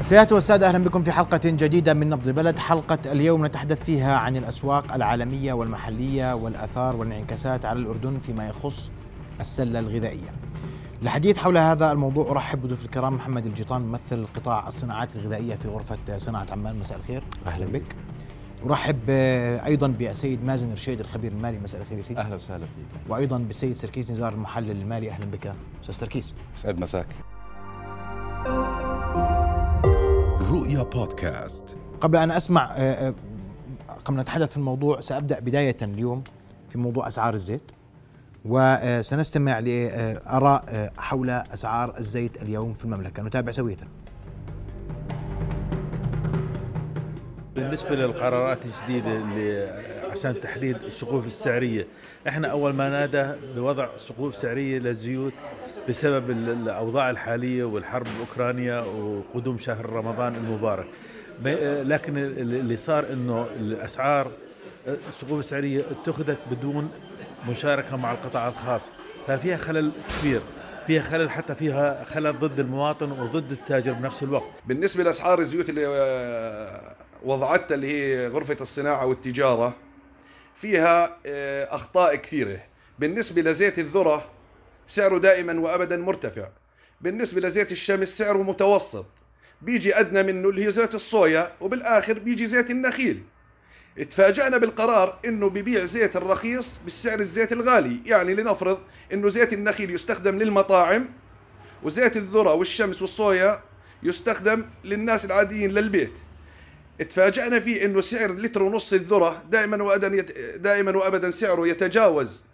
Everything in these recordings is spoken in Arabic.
سيادة والسادة أهلا بكم في حلقة جديدة من نبض البلد. حلقة اليوم نتحدث فيها عن الأسواق العالمية والمحلية والآثار والانعكاسات على الأردن فيما يخص السلة الغذائية. لحديث حول هذا الموضوع أرحب بضيوف الكرام محمد الجيطان ممثل قطاع الصناعات الغذائية في غرفة صناعة عمان. مساء الخير. أهلا بك. أرحب أيضا بالسيد مازن رشيد الخبير المالي. مساء الخير سيدي. أهلا وسهلا فيك. وأيضا بالسيد سركيس نزار المحلل المالي. أهلا بك. أستاذ سركيس سعد مساك. رؤيا بودكاست. قبل أن أسمع آه، آه، قبل أن نتحدث في الموضوع سأبدأ بداية اليوم في موضوع أسعار الزيت وسنستمع لآراء حول أسعار الزيت اليوم في المملكة. نتابع سوية. بالنسبة للقرارات الجديدة اللي عشان تحديد السقوف السعرية إحنا أول ما نادى بوضع سقوف سعرية للزيوت بسبب ال- الأوضاع الحالية والحرب بأوكرانيا وقدوم شهر رمضان المبارك. لكن ال- اللي صار إنه الأسعار السقوف السعريه اتخذت بدون مشاركة مع القطاع الخاص. ففيها خلل كبير فيها خلل حتى فيها خلل ضد المواطن وضد التاجر بنفس الوقت. بالنسبة لأسعار الزيوت اللي آه، وضعتها اللي هي غرفة الصناعة والتجارة فيها آه، أخطاء كثيرة. بالنسبة لزيت الذرة سعره دائما وأبدا مرتفع. بالنسبة لزيت الشمس سعره متوسط. بيجي أدنى منه اللي هي زيت الصويا وبالآخر بيجي زيت النخيل. اتفاجأنا بالقرار إنه ببيع زيت الرخيص بالسعر الزيت الغالي. يعني لنفرض إنه زيت النخيل يستخدم للمطاعم وزيت الذرة والشمس والصويا يستخدم للناس العاديين للبيت. اتفاجأنا فيه إنه سعر لتر ونص الذرة دائما وابدا. دائما وابدا سعره يتجاوز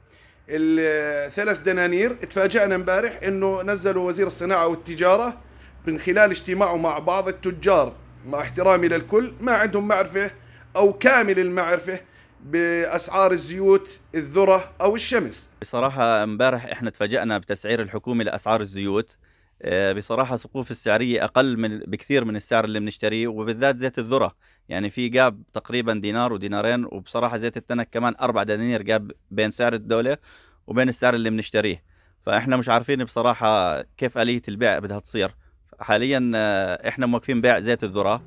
الثلاث دنانير اتفاجأنا امبارح إنه نزلوا وزير الصناعة والتجارة من خلال اجتماعه مع بعض التجار مع احترامي للكل ما عندهم معرفة أو كامل المعرفة بأسعار الزيوت الذرة أو الشمس. بصراحة امبارح إحنا تفاجأنا بتسعير الحكومة لأسعار الزيوت. آه، بصراحة سقوف السعرية أقل من بكثير من السعر اللي بنشتريه وبالذات زيت الذرة. يعني في جاب تقريبا دينار ودينارين وبصراحة زيت التنك كمان أربع دنانير جاب بين سعر الدولة. وبين السعر اللي بنشتريه فإحنا مش عارفين بصراحة كيف آلية البيع بدها تصير. حاليا آه، إحنا موقفين بيع زيت الذرة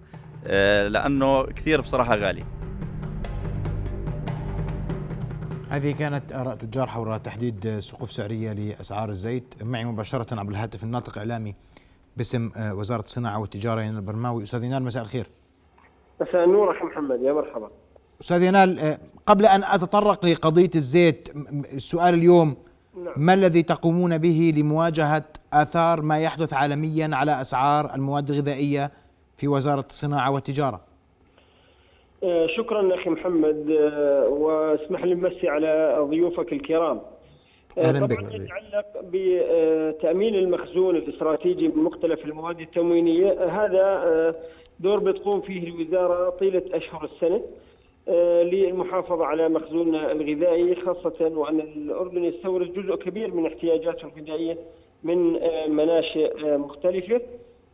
آه، لأنه كثير بصراحة غالي. هذه كانت آراء تجار حول تحديد سقوف سعرية لأسعار الزيت. معي مباشرة عبر الهاتف الناطق الإعلامي باسم آه، وزارة الصناعة والتجارة ينال البرماوي. أستاذ ينال مساء الخير. مساء النور أخي محمد يا مرحبا. أستاذ ينال آه، قبل أن أتطرق لقضية الزيت السؤال اليوم نعم. ما الذي تقومون به لمواجهة آثار ما يحدث عالميا على أسعار المواد الغذائية في وزارة الصناعة والتجارة آه، شكرا أخي محمد آه، واسمح لي نمسي على ضيوفك الكرام طبعا بك. يتعلق بتامين المخزون الاستراتيجي من مختلف المواد التموينية هذا دور بتقوم فيه الوزارة طيلة أشهر السنة آه، للمحافظة على مخزوننا الغذائي خاصة وأن الأردن يستورد جزء كبير من احتياجاته الغذائية من آه، مناشئ آه، مختلفة.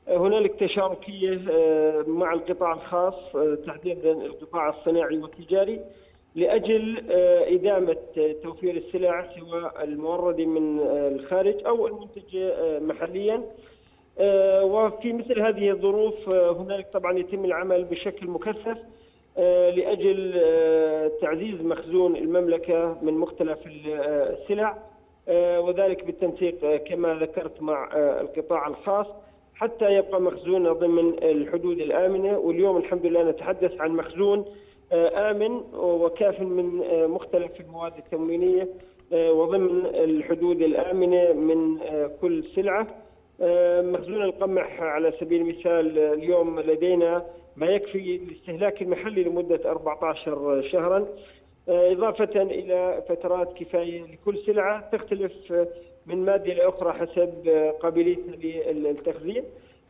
هنالك تشاركية آه، مع القطاع الخاص آه، تحديدا القطاع الصناعي والتجاري لأجل آه، إدامة آه، توفير السلع سواء الموردة من آه، الخارج أو المنتجة آه، محليا. آه، وفي مثل هذه الظروف آه، هنالك طبعا يتم العمل بشكل مكثف. آه، لأجل آه، تعزيز مخزون المملكة من مختلف آه، السلع وذلك بالتنسيق كما ذكرت مع القطاع الخاص حتى يبقى مخزون ضمن الحدود الآمنة. واليوم الحمد لله نتحدث عن مخزون آمن وكاف من مختلف المواد التموينية آه، وضمن الحدود الآمنة من كل سلعة. آه، مخزون القمح على سبيل المثال آه، اليوم لدينا ما يكفي الاستهلاك المحلي لمدة 14 شهرا. آه، إضافة إلى فترات كفاية لكل سلعة تختلف آه، من مادة لأخرى حسب آه، قابليتها للتخزين.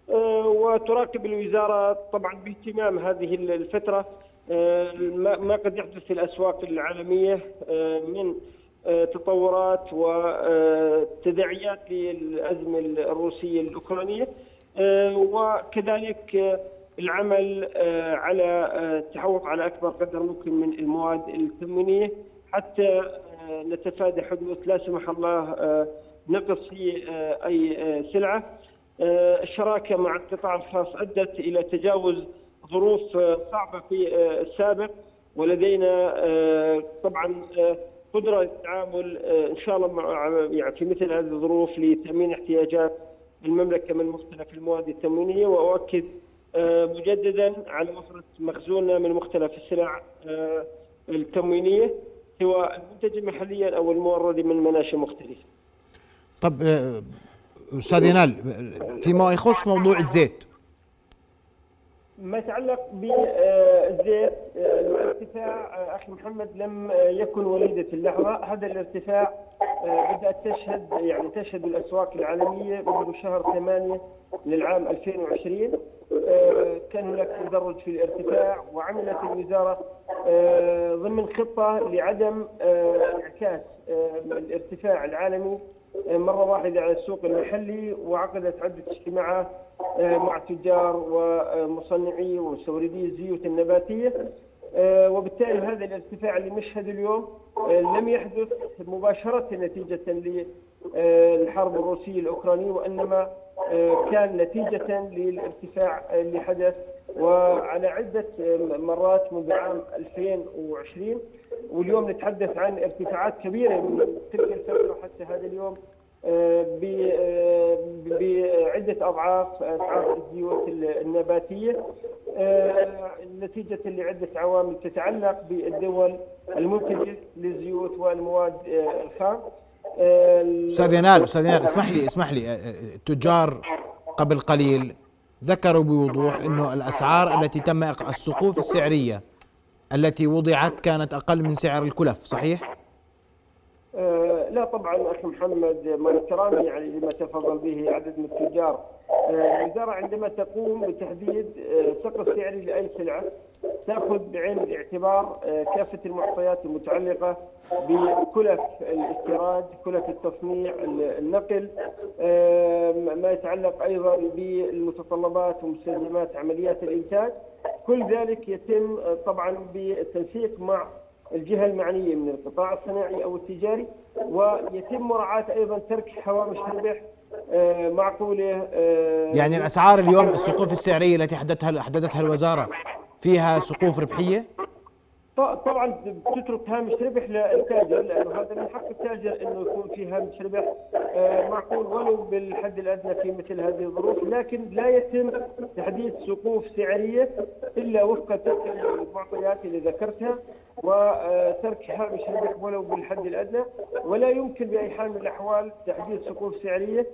آه، وتراقب الوزارة طبعا باهتمام هذه الفترة. آه، ما قد يحدث في الأسواق العالمية آه، من آه، تطورات وتداعيات للأزمة الروسية الأوكرانية. آه، وكذلك آه، العمل آه، على آه، التحوط على أكبر قدر ممكن من المواد التموينية حتى آه، نتفادى حدوث لا سمح الله آه، نقص في آه، أي آه، سلعة. آه، الشراكة مع القطاع الخاص أدت إلى تجاوز ظروف آه، صعبة في آه، السابق. ولدينا آه، طبعا آه، قدرة للتعامل آه، إن شاء الله مع يعني في مثل هذه الظروف لتأمين احتياجات المملكة من مختلف المواد التموينية وأؤكد آه، مجددا على وفرة مخزوننا من مختلف السلع آه، التموينية سواء المنتج محليا أو المورد من مناشئ مختلفة. طب أستاذ ينال فيما يخص موضوع الزيت ما يتعلق بالزيت الارتفاع آه، أخي محمد لم آه، يكن وليدة اللحظة، هذا الارتفاع آه، بدأت تشهد يعني تشهد الأسواق العالمية منذ شهر 8 للعام 2020 آه، كان هناك تدرج في الارتفاع وعملت الوزارة آه، ضمن خطة لعدم آه، انعكاس آه، الارتفاع العالمي مرة واحدة على السوق المحلي وعقدت عدة اجتماعات آه، مع تجار ومصنعي ومستوردي الزيوت النباتية. آه، وبالتالي هذا الارتفاع اللي نشهد اليوم آه، لم يحدث مباشرة نتيجة للحرب الروسية الأوكرانية وإنما آه، كان نتيجة للارتفاع اللي حدث وعلى آه، مرات منذ عام 2020 واليوم نتحدث عن ارتفاعات كبيرة من تلك الفترة حتى هذا اليوم آه، آه، بعدة أضعاف اسعار الزيوت النباتية. آه، نتيجة لعدة عوامل تتعلق بالدول المنتجه للزيوت والمواد آه، الخام. آه، أستاذ ينال أستاذ ينال اسمح لي اسمح لي آه، آه، التجار قبل قليل ذكروا بوضوح إنه الأسعار التي تم السقوف السعرية التي وضعت كانت أقل من سعر الكلف صحيح؟ لا طبعا أخي محمد مع احترامي يعني لما تفضل به عدد من التجار. آه، الوزارة عندما تقوم بتحديد آه، سقف سعري لأي سلعة تأخذ بعين الاعتبار آه، كافة المعطيات المتعلقة بكلف الاستيراد، كلف التصنيع، ال- النقل، ما يتعلق أيضا بالمتطلبات ومستلزمات عمليات الإنتاج، كل ذلك يتم طبعا بالتنسيق مع الجهة المعنية من القطاع الصناعي أو التجاري ويتم مراعاة أيضا ترك هوامش ربح آه، معقولة آه، يعني الأسعار اليوم السقوف السعرية التي حددتها حددتها الوزارة فيها سقوف ربحية؟ طبعا بتترك هامش ربح للتاجر لأنه هذا من حق التاجر إنه يكون في هامش ربح آه، معقول ولو بالحد الأدنى في مثل هذه الظروف لكن لا يتم تحديد سقوف سعرية إلا وفق تلك المعطيات اللي ذكرتها وترك هامش ربح ولو بالحد الأدنى ولا يمكن بأي حال من الأحوال تحديد سقوف سعرية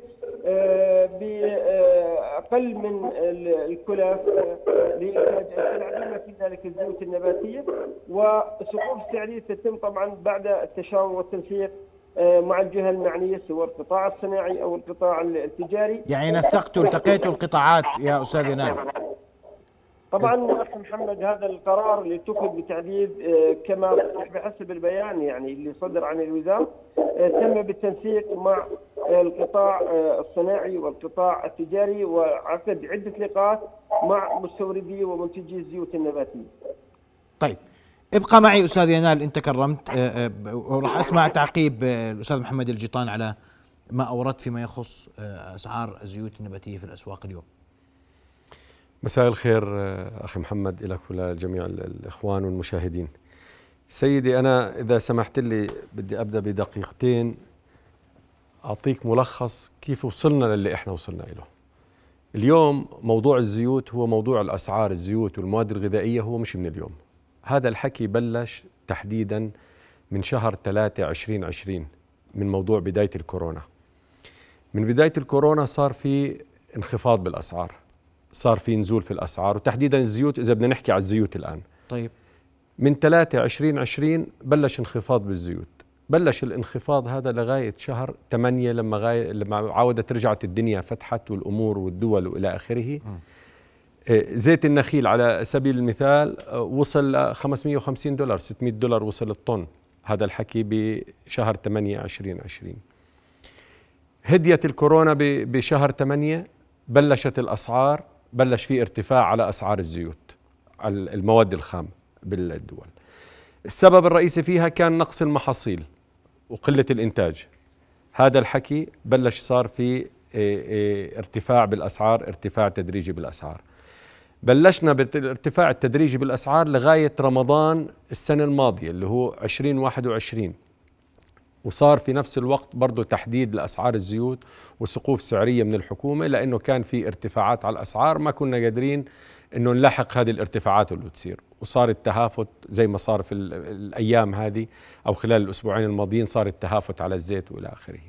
آه، بأقل من ال- الكلف آه، لإنتاج السلع بما في ذلك الزيوت النباتية. والسقوف السعريه تتم طبعا بعد التشاور والتنسيق آه، مع الجهة المعنية سواء القطاع الصناعي أو القطاع التجاري. يعني نسقتوا التقيتوا القطاعات يا أستاذ ينال طبعا أخي محمد هذا القرار اللي اتخذ بتحديد آه، كما بحسب البيان يعني اللي صدر عن الوزارة آه، تم بالتنسيق مع القطاع آه، الصناعي والقطاع التجاري وعقد عدة لقاءات مع مستوردي ومنتجي الزيوت النباتية. طيب ابقى معي أستاذ ينال انت كرمت وراح أسمع تعقيب الأستاذ محمد الجيطان على ما أوردت فيما يخص أسعار الزيوت النباتية في الأسواق اليوم مساء الخير آه، أخي محمد لك ولجميع ال- الإخوان والمشاهدين. سيدي أنا إذا سمحت لي بدي أبدأ بدقيقتين. أعطيك ملخص كيف وصلنا للي إحنا وصلنا له اليوم موضوع الزيوت هو موضوع الأسعار الزيوت والمواد الغذائية هو مش من اليوم. هذا الحكي بلش تحديدا من شهر 3 2020 من موضوع بداية الكورونا. من بداية الكورونا صار في انخفاض بالأسعار. صار في نزول في الأسعار وتحديدا الزيوت إذا بدنا نحكي على الزيوت الآن. طيب. من 3 2020 بلش انخفاض بالزيوت. بلش الانخفاض هذا لغاية شهر 8 لما غاية لما عودت رجعت الدنيا فتحت والأمور والدول وإلى آخره. آه، زيت النخيل على سبيل المثال آه، وصل ل 550 دولار 600 دولار وصل الطن. هذا الحكي بشهر 8 2020 هديت الكورونا بشهر 8 بلشت الأسعار بلش في ارتفاع على أسعار الزيوت المواد الخام بالدول. السبب الرئيسي فيها كان نقص المحاصيل وقلة الإنتاج. هذا الحكي بلش صار في إيه، إيه، ارتفاع بالأسعار ارتفاع تدريجي بالأسعار. بلشنا بالارتفاع التدريجي بالأسعار لغاية رمضان السنة الماضية اللي هو 2021 وصار في نفس الوقت برضه تحديد لأسعار الزيوت وسقوف سعرية من الحكومة لأنه كان في ارتفاعات على الأسعار ما كنا قادرين إنه نلاحق هذه الارتفاعات اللي بتصير وصار التهافت زي ما صار في الأيام هذه أو خلال الأسبوعين الماضيين صار التهافت على الزيت وإلى آخره.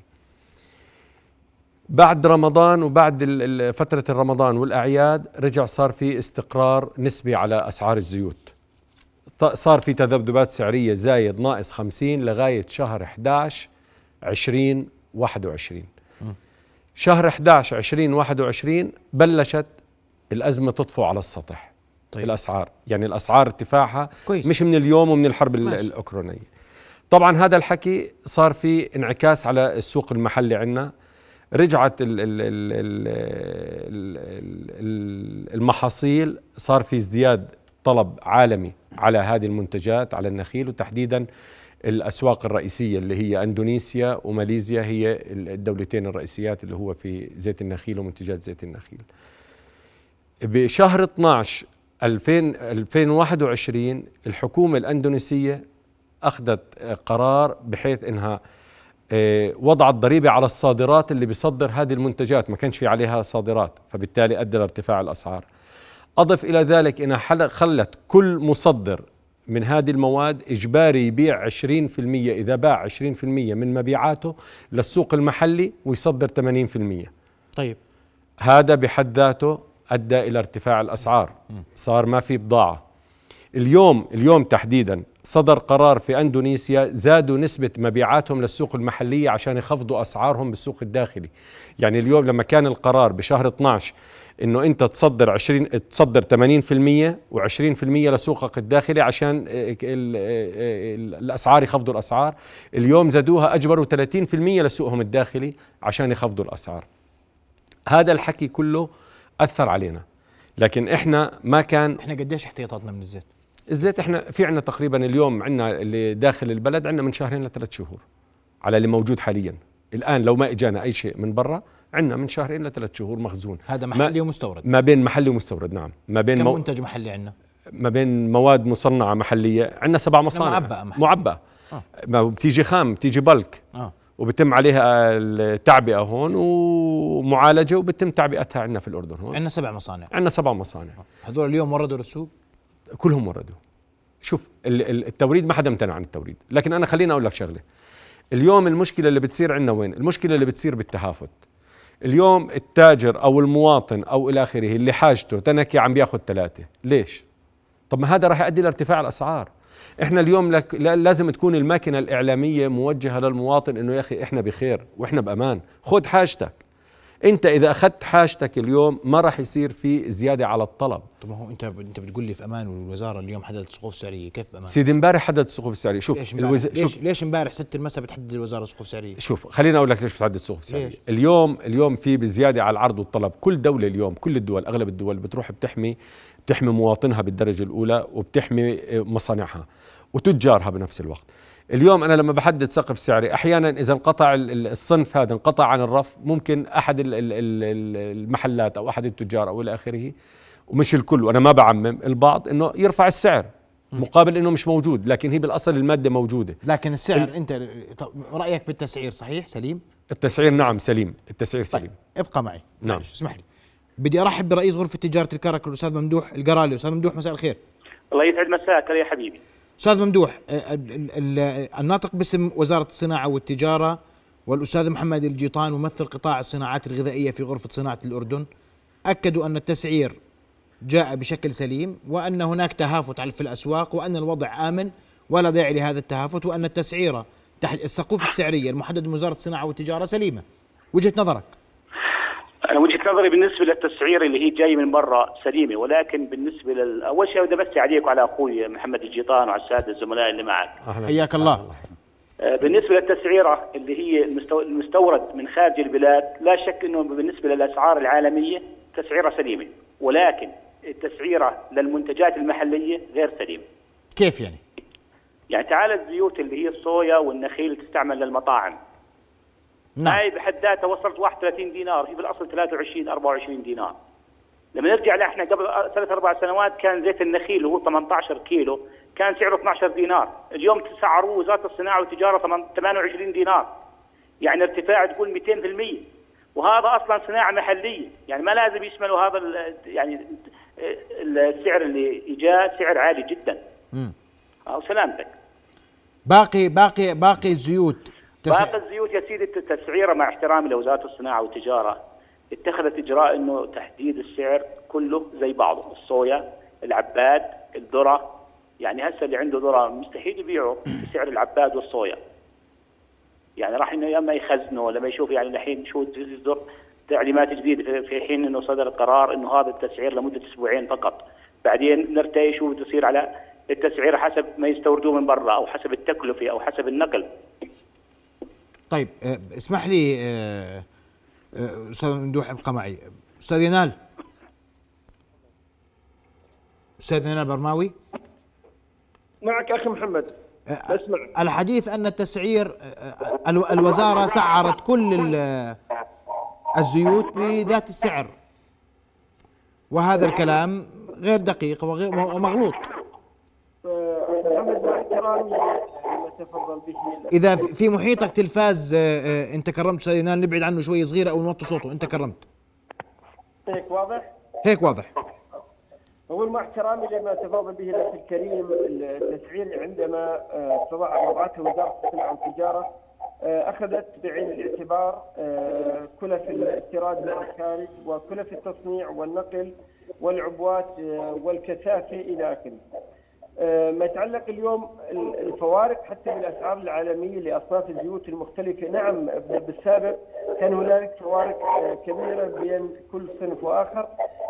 بعد رمضان وبعد فترة الرمضان والأعياد رجع صار في استقرار نسبي على أسعار الزيوت. صار في تذبذبات سعرية زايد ناقص 50 لغاية شهر 11 20 21 شهر 11 20 21 بلشت الأزمة تطفو على السطح طيب. الأسعار يعني الأسعار ارتفاعها كويس. مش من اليوم ومن الحرب ماشي. الأوكرانية طبعا هذا الحكي صار في انعكاس على السوق المحلي عندنا رجعت المحاصيل صار في ازدياد طلب عالمي على هذه المنتجات على النخيل وتحديدا الأسواق الرئيسية اللي هي إندونيسيا وماليزيا هي الدولتين الرئيسيات اللي هو في زيت النخيل ومنتجات زيت النخيل. بشهر 12 2000 2021 الحكومة الإندونيسية أخذت قرار بحيث إنها آه، وضعت ضريبة على الصادرات اللي بيصدر هذه المنتجات ما كانش في عليها صادرات فبالتالي أدى لارتفاع الأسعار أضف إلى ذلك أنها خلت كل مصدر من هذه المواد إجباري يبيع 20% إذا باع 20% من مبيعاته للسوق المحلي ويصدر 80% طيب. هذا بحد ذاته أدى إلى ارتفاع الأسعار. صار ما في بضاعة. اليوم اليوم تحديدا صدر قرار في أندونيسيا زادوا نسبة مبيعاتهم للسوق المحلية عشان يخفضوا أسعارهم بالسوق الداخلي. يعني اليوم لما كان القرار بشهر 12 إنه أنت تصدر 20 تصدر 80% و20% لسوقك الداخلي عشان الأسعار يخفضوا الأسعار. اليوم زادوها أجبروا 30% لسوقهم الداخلي عشان يخفضوا الأسعار. هذا الحكي كله أثر علينا. لكن إحنا ما كان إحنا قديش احتياطاتنا من الزيت؟ الزيت إحنا في عندنا تقريبا اليوم عندنا اللي داخل البلد عندنا من شهرين لثلاث شهور على اللي موجود حاليا. الآن لو ما إجانا أي شيء من برا عندنا من شهرين لثلاث شهور مخزون. هذا محلي ومستورد. ما بين محلي ومستورد نعم. ما بين كم مو... منتج محلي عندنا؟ ما بين مواد مصنعة محلية عندنا سبع مصانع. معبأة محلية. معبأة. آه. ما بتيجي خام بتيجي بلك. آه. وبتم عليها التعبئة هون ومعالجة وبتم تعبئتها عندنا في الأردن هون. عندنا سبع مصانع. عندنا سبع مصانع. هذول اليوم وردوا للسوق؟ كلهم وردوا. شوف التوريد ما حدا امتنع عن التوريد. لكن أنا خليني أقول لك شغلة. اليوم المشكلة اللي بتصير عندنا وين؟ المشكلة اللي بتصير بالتهافت. اليوم التاجر أو المواطن أو إلى آخره اللي حاجته تنكي عم بياخذ ثلاثة. ليش؟ طب ما هذا راح يؤدي لارتفاع الأسعار. إحنا اليوم لك لازم تكون الماكينة الإعلامية موجهة للمواطن إنه يا أخي إحنا بخير وإحنا بأمان. خذ حاجتك. انت اذا اخذت حاجتك اليوم ما راح يصير في زيادة على الطلب. طب هو انت انت بتقول لي في أمان والوزارة اليوم حددت سقوف سعرية كيف بأمان؟ سيدي امبارح حددت السقوف السعريه شوف ليش الوز... ليش شوف. ليش امبارح 6 المساء بتحدد الوزارة سقوف سعرية؟ شوف خليني أقول لك ليش بتحدد سقوف سعرية. اليوم اليوم في بزيادة على العرض والطلب. كل دولة اليوم كل الدول أغلب الدول بتروح بتحمي بتحمي مواطنها بالدرجة الأولى وبتحمي مصانعها وتجارها بنفس الوقت. اليوم أنا لما بحدد سقف سعري أحيانا إذا انقطع الصنف هذا انقطع عن الرف ممكن أحد المحلات أو أحد التجار أو إلى آخره ومش الكل وأنا ما بعمم البعض إنه يرفع السعر مقابل إنه مش موجود لكن هي بالأصل المادة موجودة. لكن السعر ال... أنت رأيك بالتسعير صحيح سليم؟ التسعير نعم سليم التسعير طيب، سليم. طيب. ابقى معي. نعم. اسمح لي. بدي أرحب برئيس غرفة تجارة الكرك الأستاذ ممدوح القرالي. أستاذ ممدوح مساء الخير. الله يسعد مساك يا حبيبي. أستاذ ممدوح الناطق باسم وزارة الصناعة والتجارة والأستاذ محمد الجيطان ممثل قطاع الصناعات الغذائية في غرفة صناعة الأردن أكدوا أن التسعير جاء بشكل سليم وأن هناك تهافت في الأسواق وأن الوضع آمن ولا داعي لهذا التهافت وأن التسعيره تحت السقوف السعرية المحدده من وزارة الصناعة والتجارة سليمة. وجهة نظرك؟ أنا وجهة نظري بالنسبة للتسعير اللي هي جاية من برا سليمة ولكن بالنسبة لل... أول شيء بدي أمسي عليك وعلى أخوي محمد الجيطان وعلى السادة الزملاء اللي معك. حياك الله. آه، بالنسبة للتسعيرة اللي هي المستورد من خارج البلاد لا شك إنه بالنسبة للأسعار العالمية تسعيرة سليمة ولكن التسعيرة للمنتجات المحلية غير سليمة. كيف يعني؟ يعني تعال الزيوت اللي هي الصويا والنخيل تستعمل للمطاعم. نعم. هاي بحد ذاتها وصلت 31 دينار هي بالأصل 23 24 دينار. لما نرجع لإحنا قبل ثلاث أربع سنوات كان زيت النخيل هو 18 كيلو كان سعره 12 دينار. اليوم سعروه وزاره الصناعة والتجارة 28 دينار. يعني ارتفاع تقول 200% وهذا أصلا صناعة محلية يعني ما لازم يشملوا هذا ال- يعني السعر اللي جاء سعر عالي جدا. مم. أو سلامتك. باقي باقي باقي الزيوت تس... باقي الزيوت يا سيدي التسعيره مع احترامي لوزارة الصناعة والتجارة. اتخذت إجراء إنه تحديد السعر كله زي بعضه الصويا العباد الذرة. يعني هسه اللي عنده ذرة مستحيل يبيعه بسعر العباد والصويا. يعني راح إنه يا إما يخزنه ولا ما يشوف يعني الحين شو تصدر تعليمات جديدة في- في حين إنه صدر قرار إنه هذا التسعير لمدة أسبوعين فقط. بعدين نرتقي شو بده يصير على التسعير حسب ما يستوردوه من برا أو حسب التكلفة أو حسب النقل. طيب آه، اسمح لي آه، آه، أستاذ ممدوح أبقى معي. أستاذ ينال. أستاذ ينال برماوي. معك أخي محمد. أسمع. الحديث أن التسعير الو- الوزارة سعرت كل ال- الزيوت بذات السعر. وهذا الكلام غير دقيق ومغلوط. محمد تفضل به إذا في محيطك تلفاز آه، آه، انت كرمت أستاذ ينال نبعد عنه شوي صغيره أو نوطي صوته انت كرمت هيك واضح؟ هيك واضح أول مع احترامي لما تفضل به الأخ الكريم التسعير عندما آه، وضع- وضعته وزارة الصناعة والتجارة أخذت بعين الاعتبار كلف الاستيراد من الخارج وكلف التصنيع والنقل والعبوات والكثافة إلى آخره. آه، ما يتعلق اليوم ال- الفوارق حتى بالأسعار العالمية لأصناف الزيوت المختلفة. نعم بالسابق كان هنالك فوارق آه، كبيرة بين كل صنف وآخر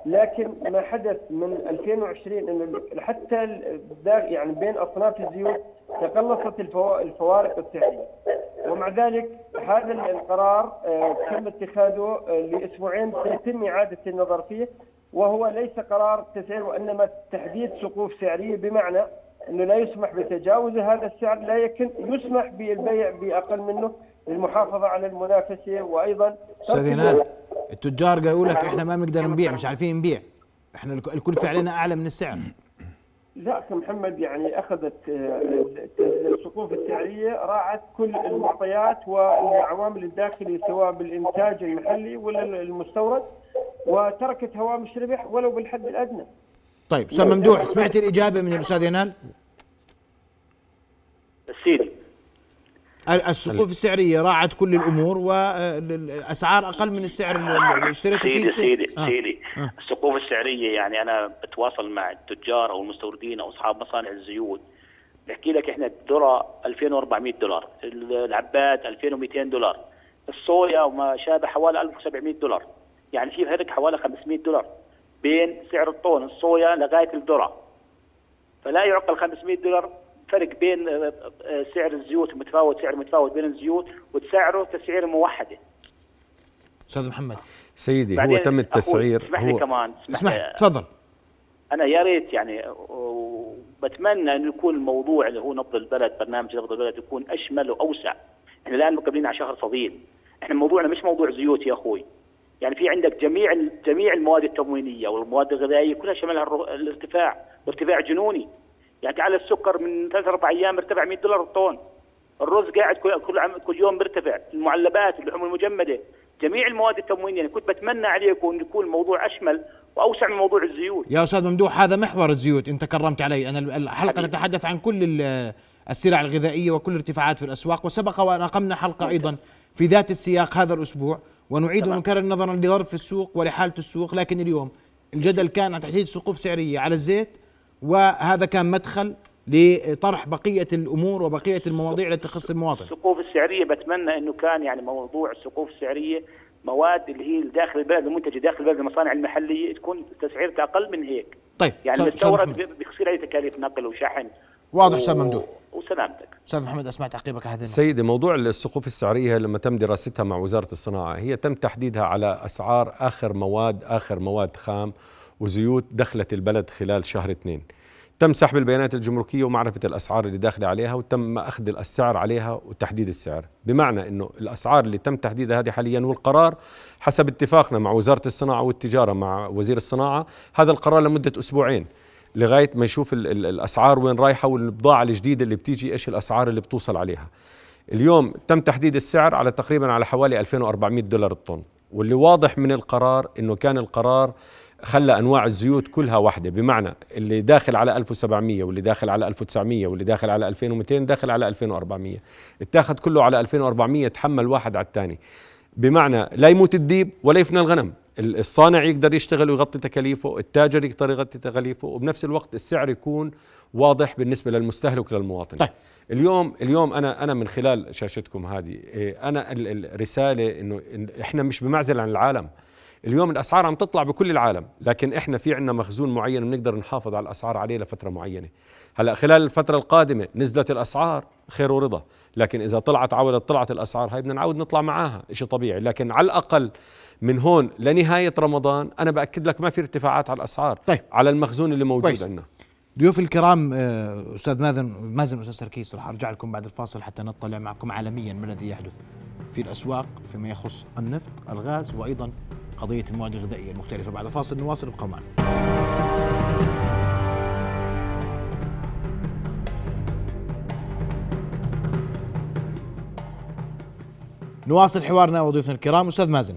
لكن ما حدث من 2020 إنه حتى يعني بين أصناف الزيوت تقلصت الفوا- الفوارق السعريه ومع ذلك هذا ال- القرار آه، تم اتخاذه لأسبوعين سيتم إعادة النظر فيه. وهو ليس قرار تسعير وإنما تحديد سقوف سعرية بمعنى إنه لا يسمح بتجاوز هذا السعر لكن يسمح بالبيع بأقل منه للمحافظة على المنافسة وأيضا أستاذ ينال التجار قالوا لك إحنا ما بنقدر نبيع مش عارفين نبيع. إحنا الك- الكلفه علينا أعلى من السعر. لا أخي محمد يعني أخذت آه، السقوف السعريه راعت كل المعطيات والعوامل الداخلية سواء بالإنتاج المحلي ولا المستورد وتركت هوامش ربح ولو بالحد الأدنى طيب أستاذ ممدوح سمعت الإجابة من الأستاذ ينال سيدي ال- السقوف السعرية راعت كل الأمور والأسعار أقل من السعر اللي اشتريته فيه سيدي السعر. سيدي آه. سيدي. السقوف السعريه يعني أنا بتواصل مع التجار أو المستوردين أو أصحاب مصانع الزيوت. بحكي لك إحنا الذرة 2400 دولار العباد 2200 دولار الصويا وما شابه حوالي 1700 دولار. يعني في فرق حوالي 500 دولار بين سعر الطن الصويا لغاية الذرة. فلا يعقل 500 دولار فرق بين آه، آه، سعر الزيوت متفاوت سعر متفاوت بين الزيوت وتسعره تسعير موحدة. أستاذ محمد سيدي هو تم التسعير اسمح لي هو كمان اسمح اسمح لي. تفضل. أنا يا ريت يعني وبتمنى إنه يكون الموضوع اللي هو نبض البلد برنامج نبض البلد يكون أشمل وأوسع. إحنا الآن مقبلين على شهر فضيل. إحنا موضوعنا مش موضوع زيوت يا أخوي. يعني في عندك جميع جميع المواد التموينية والمواد الغذائية كلها شملها الارتفاع وارتفاع جنوني. يعني تعال السكر من ثلاث أربع أيام ارتفع 100 دولار الطن. الرز قاعد كل كل, يوم بيرتفع المعلبات اللحوم المجمدة. جميع المواد التموينية يعني كنت بتمنى عليكم ان يكون الموضوع أشمل وأوسع من موضوع الزيوت يا أستاذ ممدوح هذا محور الزيوت أنت كرمت علي أنا الحلقة حبيبي. تتحدث عن كل ال- السلع الغذائية وكل الارتفاعات في الأسواق وسبق وأن أقمنا حلقة أيضا في ذات السياق هذا الأسبوع ونعيد. ونكرر نظرا لظرف السوق ولحاله السوق لكن اليوم الجدل كان عن تحديد سقوف سعرية على الزيت وهذا كان مدخل لطرح بقية الأمور وبقية المواضيع التي تخص المواطن. السقوف السعرية بتمنى إنه كان يعني موضوع السقوف السعرية مواد اللي هي داخل البلد المنتجة داخل البلد المصانع المحلية تكون تسعيرتها أقل من هيك. طيب يعني المستورد بيصير عليه تكاليف نقل وشحن واضح أستاذ ممدوح. وسلامتك. أستاذ محمد اسمع تعقيبك النقطة. سيدي موضوع السقوف السعرية لما تم دراستها مع وزارة الصناعة هي تم تحديدها على أسعار آخر مواد آخر مواد خام وزيوت دخلت البلد خلال شهر اثنين. تم سحب البيانات الجمركية ومعرفة الأسعار اللي داخلة عليها وتم أخذ السعر عليها وتحديد السعر. بمعنى إنه الأسعار اللي تم تحديدها هذه حاليا والقرار حسب اتفاقنا مع وزارة الصناعة والتجارة مع وزير الصناعة. هذا القرار لمدة أسبوعين لغاية ما يشوف ال ال الأسعار وين رايحة والبضاعه الجديده اللي بتيجي إيش الأسعار اللي بتوصل عليها. اليوم تم تحديد السعر على تقريبا على حوالي 2400 دولار الطن. واللي واضح من القرار إنه كان القرار خلى أنواع الزيوت كلها واحدة. بمعنى اللي داخل على 1700 واللي داخل على 1900 واللي داخل على 2200 داخل على 2400 اتاخذ كله على 2400 تحمل واحد على الثاني. بمعنى لا يموت الديب ولا يفنى الغنم. الصانع يقدر يشتغل ويغطي تكاليفه التاجر يقدر يغطي تكاليفه وبنفس الوقت السعر يكون واضح بالنسبة للمستهلك للمواطن طيب. اليوم اليوم أنا أنا من خلال شاشتكم هذه إيه، أنا الرساله إنه إحنا مش بمعزل عن العالم. اليوم الأسعار عم تطلع بكل العالم لكن إحنا في عندنا مخزون معين بنقدر نحافظ على الأسعار عليه لفترة معينة. هلأ خلال الفترة القادمة نزلت الأسعار خير ورضا لكن إذا طلعت عودت طلعت الأسعار هاي بدنا نعود نطلع معاها شيء طبيعي. لكن على الأقل من هون لنهاية رمضان أنا بأكد لك ما في ارتفاعات على الأسعار طيب. على المخزون اللي موجود عندنا ضيوف الكرام آه، أستاذ مازن مازن واستاذ سركيس راح أرجع لكم بعد الفاصل حتى نطلع معكم عالميا ما الذي يحدث في الأسواق فيما يخص النفط، الغاز وأيضا قضية المواد الغذائية المختلفة. بعد فاصل نواصل ابقوا معنا. نواصل حوارنا وضيوفنا الكرام. أستاذ مازن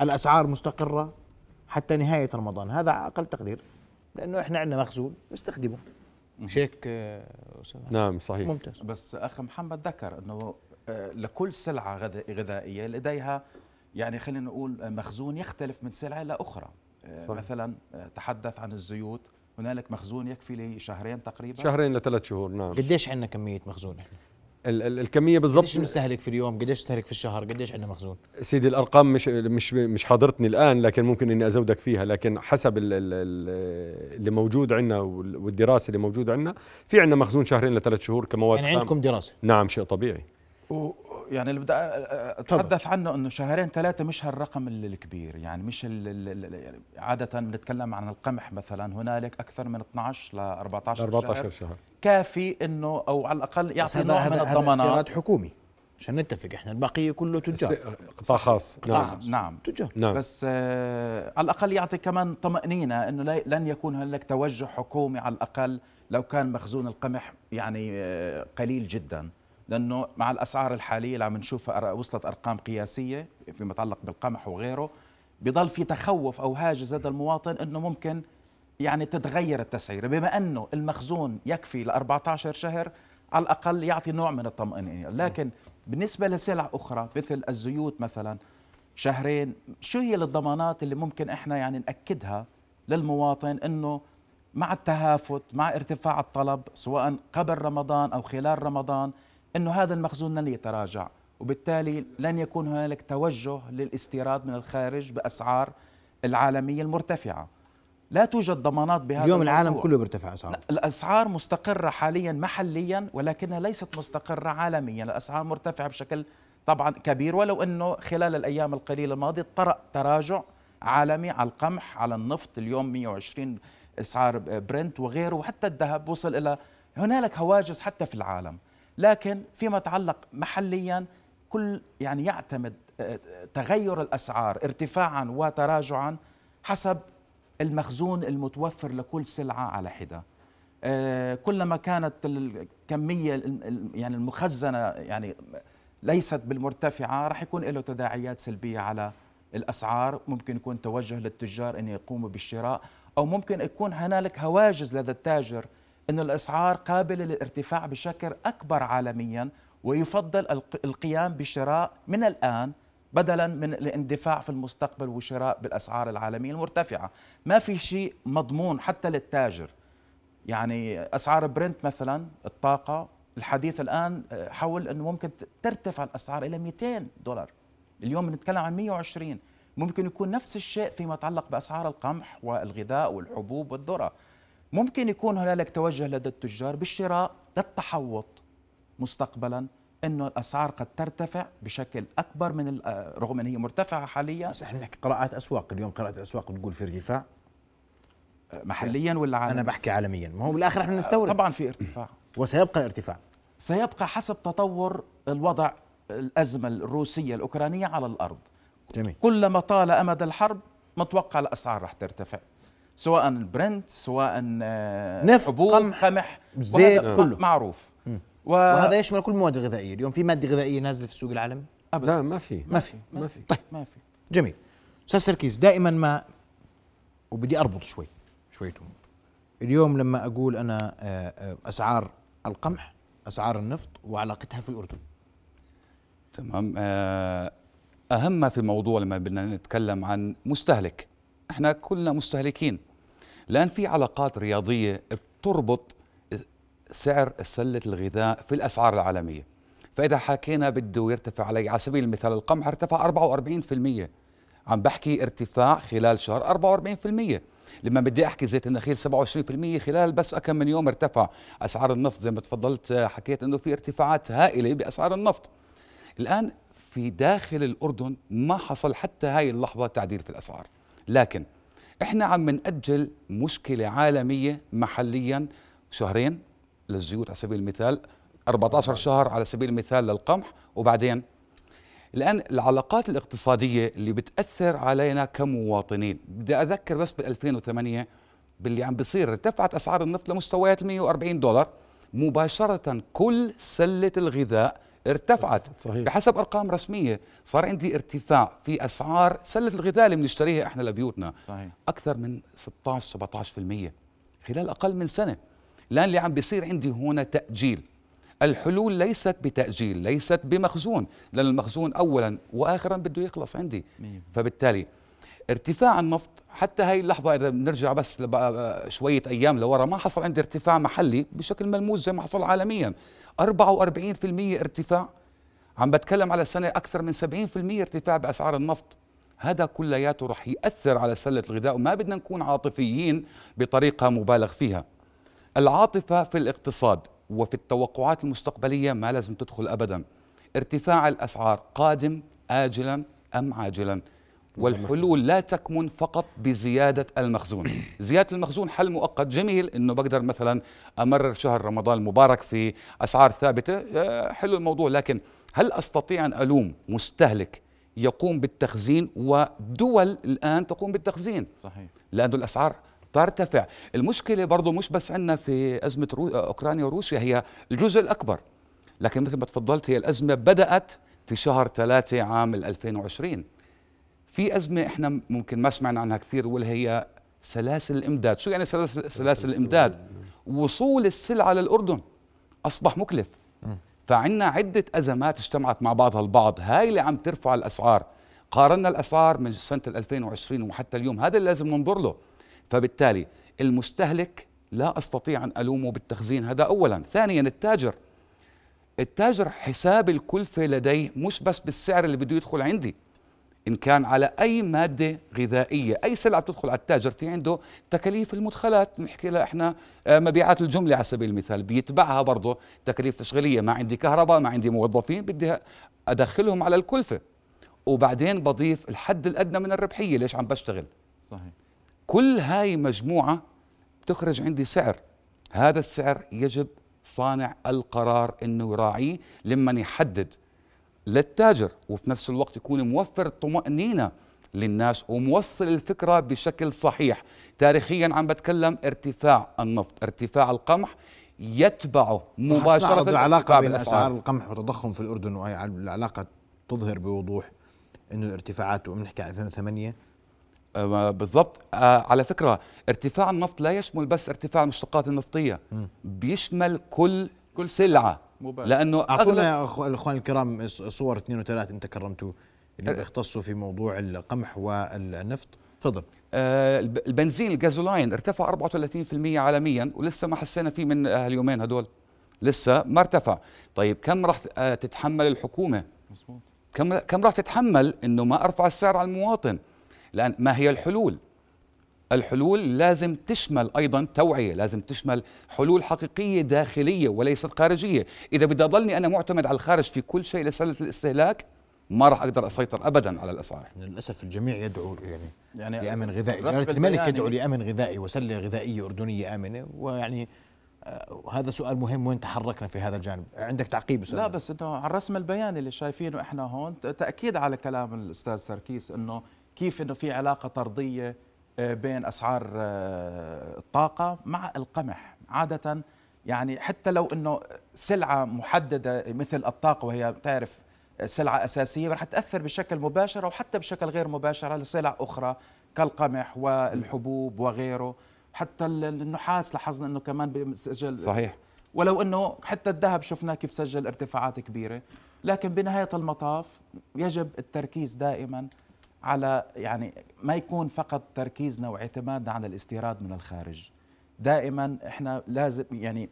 الأسعار مستقرة حتى نهاية رمضان. هذا أقل تقدير لأنه إحنا عندنا مخزون نستخدمه. مش هيك آه، نعم صحيح. ممتاز. بس أخ محمد ذكر إنه آه، لكل سلعة غذائية لديها يعني خلينا نقول مخزون يختلف من سلعة لاخرى آه، صحيح. مثلا تحدث عن الزيوت. هنالك مخزون يكفي لشهرين تقريبا. شهرين لثلاث شهور نعم. قديش عندنا كمية مخزون إحنا؟ ال ال الكمية بالضبط قديش بنستهلك في اليوم؟ قديش نستهلك في الشهر؟ قديش عندنا مخزون؟ سيدي الأرقام مش مش مش حاضرتني الآن لكن ممكن إني أزودك فيها. لكن حسب ال ال اللي موجود عندنا والدراسة اللي موجودة عندنا في عندنا مخزون شهرين لثلاث شهور كمواد يعني عندكم دراسة. نعم شيء طبيعي. يعني اللي بدي أتحدث عنه إنه شهرين ثلاثة مش هالرقم الكبير. يعني مش يعني عادة بنتكلم عن القمح مثلا هنالك أكثر من 12 ل 14 14 شهر, شهر. كافي إنه أو على الأقل يعطي نوع من الضمانات. هذا حكومي عشان نتفق إحنا البقية كله تجار. قطاع خاص. نعم. نعم. تجار. نعم. بس آه على الأقل يعطي كمان طمأنينة إنه لن يكون هنالك توجه حكومي على الأقل لو كان مخزون القمح يعني آه قليل جدا. لأنه مع الأسعار الحالية اللي عم نشوفها وصلت أرقام قياسية فيما يتعلق بالقمح وغيره. بضل في تخوف أو هاجس لدى المواطن إنه ممكن يعني تتغير التسعيره بما إنه المخزون يكفي ل 14 شهر على الأقل يعطي نوع من الطمأنينة. لكن بالنسبة لسلع أخرى مثل الزيوت مثلا شهرين شو هي الضمانات اللي ممكن إحنا يعني نأكدها للمواطن إنه مع التهافت مع ارتفاع الطلب سواء قبل رمضان أو خلال رمضان إنه هذا المخزون لن يتراجع وبالتالي لن يكون هنالك توجه للاستيراد من الخارج بأسعار العالمية المرتفعة. لا توجد ضمانات بهذا اليوم الموضوع. العالم كله بيرتفع أسعاره. الأسعار مستقرة حاليا محليا ولكنها ليست مستقرة عالميا. الأسعار مرتفعة بشكل طبعا كبير ولو إنه خلال الأيام القليلة الماضية طرأ تراجع عالمي على القمح على النفط. اليوم 120 إسعار برنت وغيره وحتى الذهب وصل إلى هنالك هواجس حتى في العالم. لكن فيما يتعلق محليا كل يعني يعتمد آه، تغير الأسعار ارتفاعا وتراجعا حسب المخزون المتوفر لكل سلعة على حدة. آه، كلما كانت الكمية يعني المخزنة يعني ليست بالمرتفعة راح يكون له تداعيات سلبية على الأسعار. ممكن يكون توجه للتجار إن يقوموا بالشراء أو ممكن يكون هنالك هواجس لدى التاجر أن الأسعار قابلة للارتفاع بشكل أكبر عالميا ويفضل القيام بشراء من الآن بدلا من الاندفاع في المستقبل وشراء بالأسعار العالمية المرتفعة. ما في شيء مضمون حتى للتاجر. يعني أسعار برنت مثلا الطاقة الحديث الآن حول أنه ممكن ترتفع الأسعار إلى 200 دولار. اليوم بنتكلم عن 120 ممكن يكون نفس الشيء فيما يتعلق بأسعار القمح والغذاء والحبوب والذرة. ممكن يكون هنالك توجه لدى التجار بالشراء للتحوط مستقبلا إنه الأسعار قد ترتفع بشكل أكبر من رغم إن هي مرتفعة حاليا. بس إحنا نحكي قراءات أسواق اليوم قراءة الأسواق بتقول في ارتفاع. محليا ولا عالميا؟ أنا بحكي عالميا. ما هو بالآخر إحنا نستورد. طبعا في ارتفاع. وسيبقى ارتفاع. سيبقى حسب تطور الوضع الأزمة الروسية الأوكرانية على الأرض. جميل. كلما طال أمد الحرب متوقع الأسعار رح ترتفع. سواء برنت سواء آه، نفط، حبوب قمح، قمح زيت، كله. معروف. و... وهذا يشمل كل المواد الغذائيه اليوم في مادة غذائية نازلة في السوق العالمي لا ما في. ما في. ما في. طيب. ما في. جميل. أستاذ سركيز دائما ما وبدي أربط شوي شويتهم اليوم لما أقول أنا آه، آه، أسعار القمح أسعار النفط وعلاقتها في الأردن. تمام. أهم ما في الموضوع لما بدنا نتكلم عن مستهلك. إحنا كلنا مستهلكين. لأن في علاقات رياضية بتربط سعر سلة الغذاء في الأسعار العالمية. فإذا حكينا بده يرتفع علي على سبيل المثال القمح ارتفع 44% عم بحكي ارتفاع خلال شهر 44% لما بدي أحكي زيت النخيل 27% خلال بس كم من يوم ارتفع أسعار النفط. زي ما تفضلت آه، حكيت إنه في ارتفاعات هائلة بأسعار النفط. الآن في داخل الأردن ما حصل حتى هاي اللحظة تعديل في الأسعار. لكن إحنا عم نأجل مشكلة عالمية محليا شهرين للزيوت على سبيل المثال 14 شهر على سبيل المثال للقمح وبعدين؟ الآن العلاقات الاقتصادية اللي بتأثر علينا كمواطنين بدي أذكر بس بال 2008 باللي عم بيصير ارتفعت أسعار النفط لمستويات 140 دولار مباشرة كل سلة الغذاء ارتفعت صحيح. بحسب أرقام رسمية. صار عندي ارتفاع في أسعار سلة الغذاء اللي بنشتريها إحنا لبيوتنا. صحيح. أكثر من 16 17% خلال أقل من سنة. الآن اللي عم بيصير عندي هنا تأجيل. الحلول ليست بتأجيل ليست بمخزون لأن المخزون اولا واخرا بده يخلص عندي. مية. فبالتالي ارتفاع النفط حتى هاي اللحظة إذا بنرجع بس شوية أيام لورا ما حصل عندي ارتفاع محلي بشكل ملموس زي ما حصل عالميا. 44% ارتفاع. عم بتكلم على سنة أكثر من 70% ارتفاع بأسعار النفط. هذا كلياته رح يأثر على سلة الغذاء وما بدنا نكون عاطفيين بطريقة مبالغ فيها. العاطفة في الاقتصاد وفي التوقعات المستقبلية ما لازم تدخل أبدا. ارتفاع الأسعار قادم آجلا أم عاجلا. والحلول لا تكمن فقط بزيادة المخزون. زيادة المخزون حل مؤقت. جميل أنه بقدر مثلا أمرر شهر رمضان المبارك في أسعار ثابتة. آه، حلو الموضوع. لكن هل أستطيع أن ألوم مستهلك يقوم بالتخزين ودول الآن تقوم بالتخزين؟ صحيح. لأنه الأسعار ترتفع. المشكلة برضو مش بس عندنا في أزمة رو... أوكرانيا وروسيا هي الجزء الأكبر. لكن مثل ما تفضلت هي الأزمة بدأت في شهر ثلاثة عام 2020 في أزمة إحنا ممكن ما سمعنا عنها كثير واللي هي سلاسل الإمداد. شو يعني سلاسل, سلاسل الإمداد؟ وصول السلعة للأردن أصبح مكلف. فعندنا عدة أزمات اجتمعت مع بعضها البعض. هاي اللي عم ترفع الأسعار. قارنا الأسعار من سنة 2020 وحتى اليوم. هذا اللي لازم ننظر له. فبالتالي المستهلك لا أستطيع أن ألومه بالتخزين. هذا أولا. ثانيا التاجر. التاجر حساب الكلفة لديه مش بس بالسعر اللي بده يدخل عندي. إن كان على أي مادة غذائية أي سلعة بتدخل على التاجر في عنده تكاليف المدخلات. نحكي لها إحنا آه، مبيعات الجملة على سبيل المثال بيتبعها برضه تكاليف تشغيلية. ما عندي كهرباء ما عندي موظفين بدي أدخلهم على الكلفة. وبعدين بضيف الحد الأدنى من الربحية. ليش عم بشتغل؟ صحيح. كل هاي مجموعة بتخرج عندي سعر. هذا السعر يجب صانع القرار إنه يراعيه لمن يحدد للتاجر وفي نفس الوقت يكون موفر طمأنينة للناس وموصل الفكرة بشكل صحيح. تاريخيا عم بتكلم ارتفاع النفط ارتفاع القمح يتبعه مباشرة العلاقة بين بالأسعار. أسعار القمح والتضخم في الأردن وهي العلاقة تظهر بوضوح أن الارتفاعات وبنحكي عن 2008 آه، بالضبط. آه، على فكرة ارتفاع النفط لا يشمل بس ارتفاع المشتقات النفطية. بيشمل كل كل سلعة. مباشر. لأنه أعطونا أغلب يا أخو الأخوان الكرام ص- صور اثنين وثلاث أنت كرمتوا اللي أه. بيختصوا في موضوع القمح والنفط. تفضل. آه، الب- البنزين الجازولاين ارتفع 34% عالميا ولسه ما حسينا فيه من هاليومين هدول. لسه ما ارتفع. طيب كم راح آه، تتحمل الحكومة؟ مزبوط كم كم راح تتحمل إنه ما أرفع السعر على المواطن؟ لأن ما هي الحلول. الحلول لازم تشمل أيضا توعية لازم تشمل حلول حقيقية داخلية وليست خارجية. إذا بدي أضلني أنا معتمد على الخارج في كل شيء لسلة الاستهلاك ما راح أقدر أسيطر ابدا على الأسعار. للأسف الجميع يدعو يعني يعني لأمن غذائي جلاله الملك يدعو لأمن غذائي وسلة غذائية أردنية آمنة ويعني آه، هذا سؤال مهم وين تحركنا في هذا الجانب؟ عندك تعقيب أستاذ؟ لا بس إنه على الرسم البياني اللي شايفينه إحنا هون تأكيد على كلام الأستاذ سركيس إنه كيف إنه في علاقة طردية بين أسعار آه، الطاقة مع القمح. عادة يعني حتى لو إنه سلعة محددة مثل الطاقة وهي بتعرف سلعة أساسية رح تأثر بشكل مباشر أو حتى بشكل غير مباشر على سلع أخرى كالقمح والحبوب وغيره. حتى ال- النحاس لاحظنا إنه كمان بيسجل صحيح. ولو إنه حتى الذهب شفنا كيف سجل ارتفاعات كبيرة. لكن بنهاية المطاف يجب التركيز دائما على يعني ما يكون فقط تركيزنا واعتمادنا على الاستيراد من الخارج دائما إحنا لازم يعني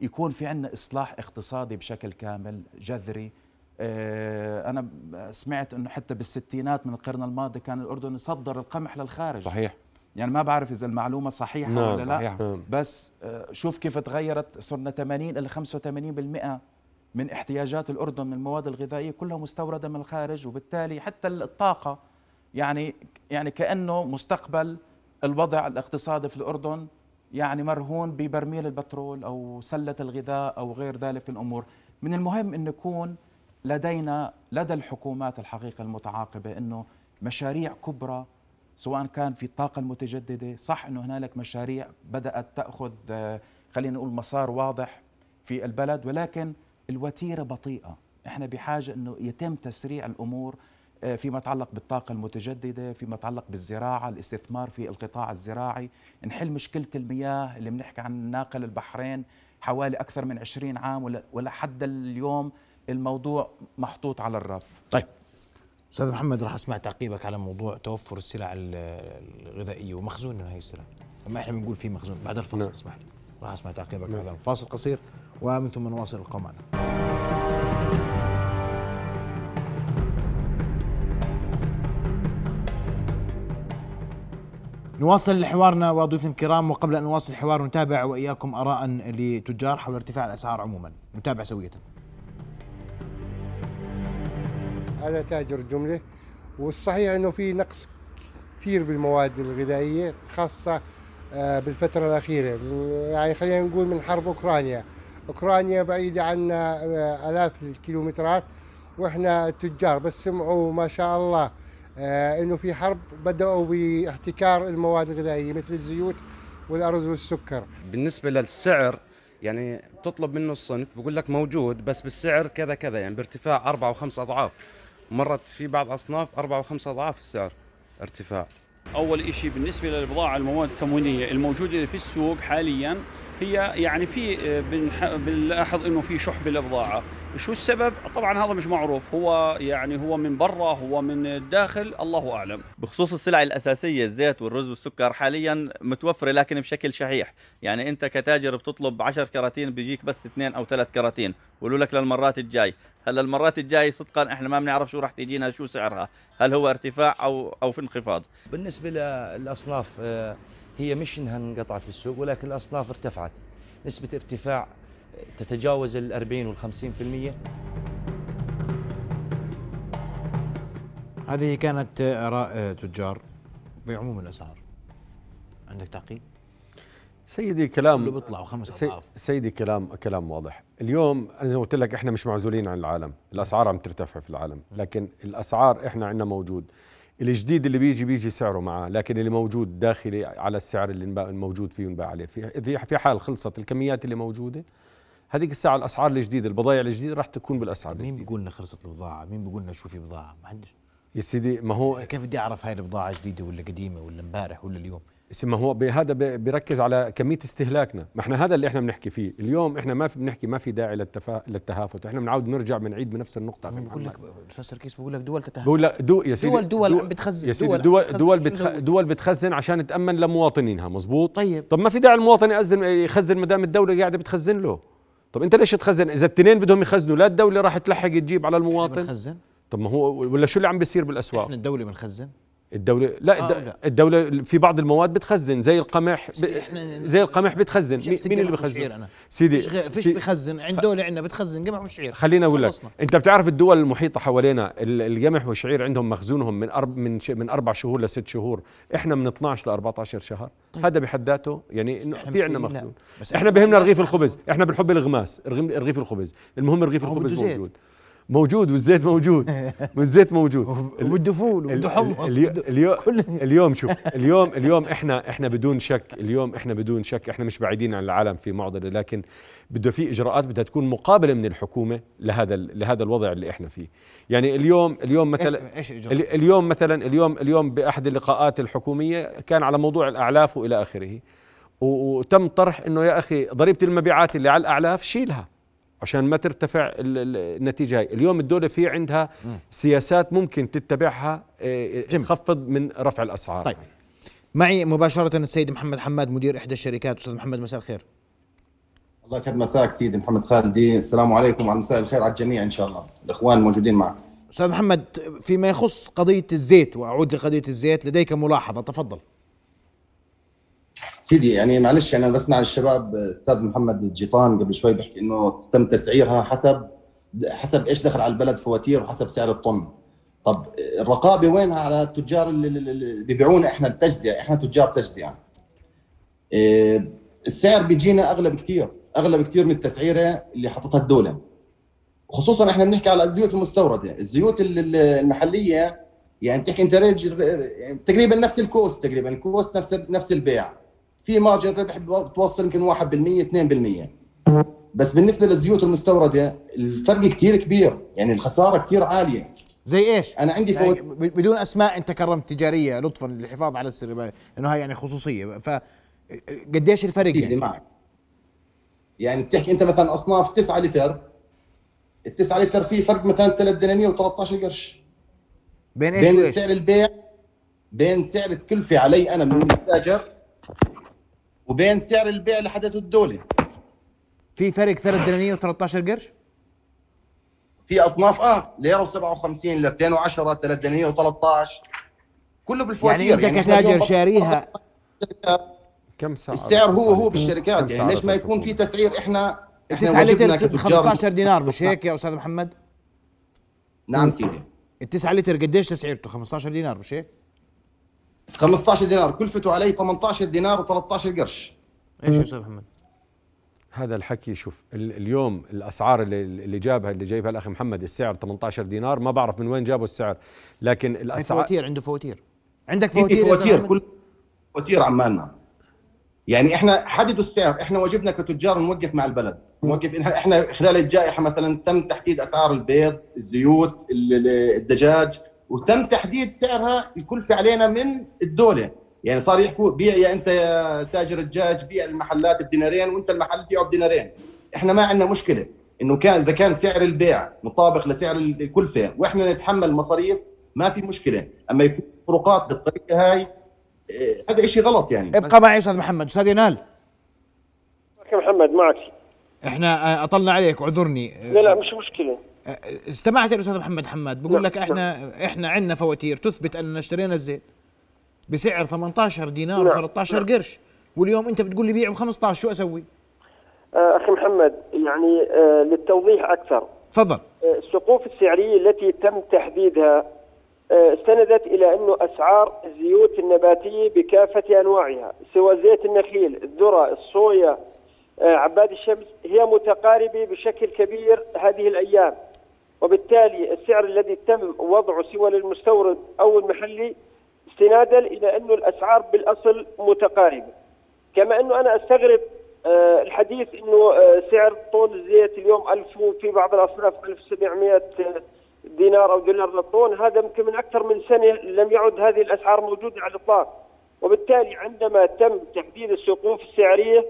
يكون في عندنا إصلاح اقتصادي بشكل كامل جذري آه، أنا سمعت إنه حتى بالستينات من القرن الماضي كان الأردن يصدر القمح للخارج صحيح يعني ما بعرف إذا المعلومة صحيحة نعم، ولا لا صحيح. نعم. بس آه، شوف كيف تغيرت صرنا 80 إلى 85% من احتياجات الأردن من المواد الغذائية كلها مستوردة من الخارج وبالتالي حتى الطاقة يعني يعني كأنه مستقبل الوضع الاقتصادي في الأردن يعني مرهون ببرميل البترول أو سلة الغذاء أو غير ذلك من الأمور. من المهم أن يكون لدينا لدى الحكومات الحقيقة المتعاقبة أنه مشاريع كبرى سواء كان في الطاقة المتجددة صح أنه هنالك مشاريع بدأت تأخذ آه، خلينا نقول مسار واضح في البلد ولكن الوتيرة بطيئة. إحنا بحاجة أنه يتم تسريع الأمور آه، فيما يتعلق بالطاقة المتجددة فيما يتعلق بالزراعة الاستثمار في القطاع الزراعي. نحل مشكلة المياه اللي بنحكي عن ناقل البحرين حوالي أكثر من 20 عام ولا- ولحد اليوم الموضوع محطوط على الرف. طيب. أستاذ محمد راح أسمع تعقيبك على موضوع توفر السلع ال- الغذائية ومخزون هاي السلع. اما إحنا بنقول في مخزون بعد الفاصل نعم. اسمح لي. راح أسمع تعقيبك على هذا الفاصل قصير ومن ثم نواصل القاء نواصل حوارنا وضيوفنا الكرام وقبل أن نواصل الحوار نتابع وإياكم آراء لتجار حول ارتفاع الأسعار عموما. نتابع سوية. أنا تاجر جملة والصحيح أنه في نقص كثير بالمواد الغذائية خاصة آه، بالفترة الأخيرة. يعني خلينا نقول من حرب أوكرانيا. أوكرانيا بعيدة عنا آه، آلاف الكيلومترات وإحنا تجار بس سمعوا ما شاء الله آه، أنه في حرب بدأوا باحتكار المواد الغذائية مثل الزيوت والأرز والسكر. بالنسبة للسعر يعني بتطلب منه الصنف بقول لك موجود بس بالسعر كذا كذا يعني بارتفاع أربعة وخمس أضعاف. مرت في بعض أصناف أربعة وخمس أضعاف السعر ارتفاع. أول شيء بالنسبة للبضاعة المواد التموينيه الموجودة في السوق حاليا هي يعني في آه، بنح- بنلاحظ إنه في شح بالبضاعه شو السبب؟ طبعا هذا مش معروف. هو يعني هو من برا هو من الداخل الله أعلم. بخصوص السلع الأساسية الزيت والرز والسكر حاليا متوفرة لكن بشكل شحيح. يعني أنت كتاجر بتطلب 10 كراتين بيجيك بس اثنين أو ثلاث كراتين. ويقولوا لك للمرات الجاي. هلا المرات الجاي صدقا إحنا ما بنعرف شو راح تجينا شو سعرها؟ هل هو ارتفاع أو أو في انخفاض؟ بالنسبة للأصناف آه، هي مش إنها انقطعت في السوق ولكن الأصناف ارتفعت. نسبة ارتفاع تتجاوز ال 40 وال 50% هذه كانت آراء تجار بعموم الأسعار. عندك تعقيب؟ سيدي كلام كله بيطلعوا خمس سي أضعاف. سيدي كلام كلام واضح. اليوم أنا زي ما قلت لك إحنا مش معزولين عن العالم. الأسعار عم ترتفع في العالم. لكن الأسعار إحنا عندنا موجود. الجديد اللي بيجي بيجي سعره معه لكن اللي موجود داخلي على السعر اللي الموجود فيه ينباع عليه في في- في حال خلصت الكميات اللي موجودة هذيك الساعة الأسعار الجديدة البضائع الجديدة راح تكون بالأسعار مين بيقول لنا خلصت البضاعة؟ مين بيقول لنا شو في بضاعة؟ ما حدش يا سيدي ما هو كيف بدي أعرف هاي البضاعة جديدة ولا قديمة ولا امبارح ولا اليوم؟ ما هو هذا بيركز على كمية استهلاكنا. ما إحنا هذا اللي إحنا بنحكي فيه. اليوم إحنا ما في بنحكي ما في داعي للتفا... للتهافت. إحنا بنعود نرجع بنعيد بنفس النقطة. بقول لك. أستاذ سركيس بقول لك دول تتهافت. بقول لك دو يا سيدي دول دول عم بتخزن يا سيدي دول دول بتخ... دول بتخزن عشان تأمن لمواطنينها. مزبوط طيب. طب ما في داعي المواطن يأذن يخزن ما دام الدولة قاعدة بتخزن له. طب أنت ليش تخزن؟ إذا الاثنين بدهم يخزنوا لا الدولة راح تلحق تجيب على المواطن. بنخزن. طب ما هو ولا شو اللي عم بيصير بالأسواق؟ إحنا الدولة بنخزن. الدولة لا, آه، لا. الدولة في بعض المواد بتخزن زي القمح زي القمح بتخزن مين اللي بخزن أنا. سيدي فيش غير فيش سي- بخزن عند دولة عندنا بتخزن قمح وشعير خليني أقول لك. أنت بتعرف الدول المحيطة حوالينا ال- القمح والشعير عندهم مخزونهم من أرب من ش... من أربع شهور لست شهور إحنا من 12 ل 14 شهر طيب. هذا بحد ذاته يعني إنه في عندنا. مخزون بس إحنا بهمنا رغيف الخبز إحنا بنحب الغماس رغيف الخبز المهم رغيف الخبز. موجود موجود والزيت موجود. والزيت موجود. وبده فول وبده حمص اليو- وبده- اليوم اليوم شوف اليوم اليوم إحنا إحنا بدون شك اليوم إحنا بدون شك إحنا مش بعيدين عن العالم في معضلة لكن بده في إجراءات بدها تكون مقابلة من الحكومة لهذا لهذا الوضع اللي إحنا فيه. يعني اليوم اليوم مثلا؟ ال- اليوم مثلا اليوم اليوم بأحد اللقاءات الحكومية كان على موضوع الأعلاف وإلى آخره. وتم طرح إنه يا أخي ضريبة المبيعات اللي على الأعلاف شيلها. عشان ما ترتفع ال- ال- النتيجة هاي. اليوم الدولة في عندها سياسات ممكن تتبعها آه، تخفض من رفع الأسعار. طيب. معي مباشرة السيد محمد حماد مدير إحدى الشركات. أستاذ محمد مساء الخير. الله يسعد مساك سيدي محمد خالدي السلام عليكم. وعلى مساء الخير على الجميع إن شاء الله. الإخوان الموجودين معك. أستاذ محمد فيما يخص قضية الزيت وأعود لقضية الزيت لديك ملاحظة. تفضل. سيدي يعني معلش أنا بسمع الشباب أستاذ محمد الجيطان قبل شوي بيحكي إنه تم تسعيرها حسب حسب إيش دخل على البلد فواتير وحسب سعر الطن. طب الرقابة وينها على التجار اللي, بيبيعونا إحنا التجزئه إحنا تجار تجزئه إيه، السعر بيجينا أغلى بكثير أغلى بكثير من التسعيرة اللي حطتها الدولة. خصوصا إحنا بنحكي على الزيوت المستوردة. الزيوت ال- ال- المحلية يعني تحكي أنت يعني تقريبا نفس ال cost تقريبا ال cost نفس نفس البيع. في margin ربح بتوصل يمكن 1% 2% بس بالنسبة للزيوت المستورده الفرق كثير كبير. يعني الخسارة كثير عالية. زي إيش؟ أنا عندي يعني فوت بدون أسماء أنت كرمت تجارية لطفا للحفاظ على السر لأنه هاي يعني خصوصية. ف قديش الفرق يعني؟ معك يعني بتحكي أنت مثلا أصناف 9 لتر. ال 9 لتر في فرق مثلا 3 دنانير و13 قرش. بين إيش بين؟ سعر البيع بين سعر الكلفة علي أنا من التاجر وبين سعر البيع اللي حدته الدولة. في فرق 3 دنانير و13 قرش؟ في أصناف آه ليره و57 ليرتين و10 3 دنانير و13 كله بالفواتير. يعني أنت إحنا كتاجر اليوم شاريها. كم سعر؟ السعر هو هو بالشركات. يعني ليش ما يكون في تسعير؟ إحنا إحنا 9 واجبنا لتر ب كتجار 15 دينار مش هيك يا أستاذ محمد؟ نعم سيدي. التسعة لتر قديش تسعيرته؟ 15 دينار مش هيك؟ 15 دينار كلفته علي 18 دينار و13 قرش. إيش يا أستاذ محمد؟ هذا الحكي شوف ال- اليوم الأسعار اللي اللي جابها اللي جايبها الأخ محمد السعر 18 دينار ما بعرف من وين جابوا السعر لكن هاي الأسعار فواتير عنده فواتير. عندك فواتير فواتير؟ كل فواتير عمالنا. يعني إحنا حددوا السعر إحنا واجبنا كتجار نوقف مع البلد. نوقف إحنا خلال الجائحة مثلا تم تحديد أسعار البيض الزيوت ال- ال- الدجاج وتم تحديد سعرها الكلفه علينا من الدولة. يعني صار يحكوا بيع يا أنت يا تاجر الدجاج بيع المحلات بدينارين وأنت المحل بيعه بدينارين. إحنا ما عندنا مشكلة. إنه كان إذا كان سعر البيع مطابق لسعر الكلفة وإحنا نتحمل مصاريف ما في مشكلة. أما يكون فروقات بالطريقة هاي إيه، هذا شيء غلط يعني. ابقى معي أستاذ محمد. أستاذ ينال. محمد معك. إحنا آه، أطلنا عليك اعذرني. لا لا مش مشكلة. آه، استمعت الاستاذ محمد حماد بقول لك إحنا إحنا عندنا فواتير تثبت أننا اشترينا الزيت بسعر 18 دينار نعم، و13 نعم. قرش واليوم أنت بتقول لي بيع ب 15 شو أسوي؟ أخي محمد يعني للتوضيح أكثر تفضل السقوف السعرية التي تم تحديدها استندت إلى أنه أسعار الزيوت النباتية بكافة أنواعها سواء زيت النخيل، الذرة، الصويا، عباد الشمس هي متقاربة بشكل كبير هذه الأيام. وبالتالي السعر الذي تم وضعه سوى للمستورد أو المحلي استنادا إلى انه الأسعار بالأصل متقاربة. كما أنه أنا أستغرب آه، الحديث إنه آه، سعر طن الزيت اليوم 1000 وفي بعض الأصناف 1700 دينار أو دولار للطن هذا يمكن من أكثر من سنة لم يعد هذه الأسعار موجودة على الإطلاق وبالتالي عندما تم تحديد السقوف السعرية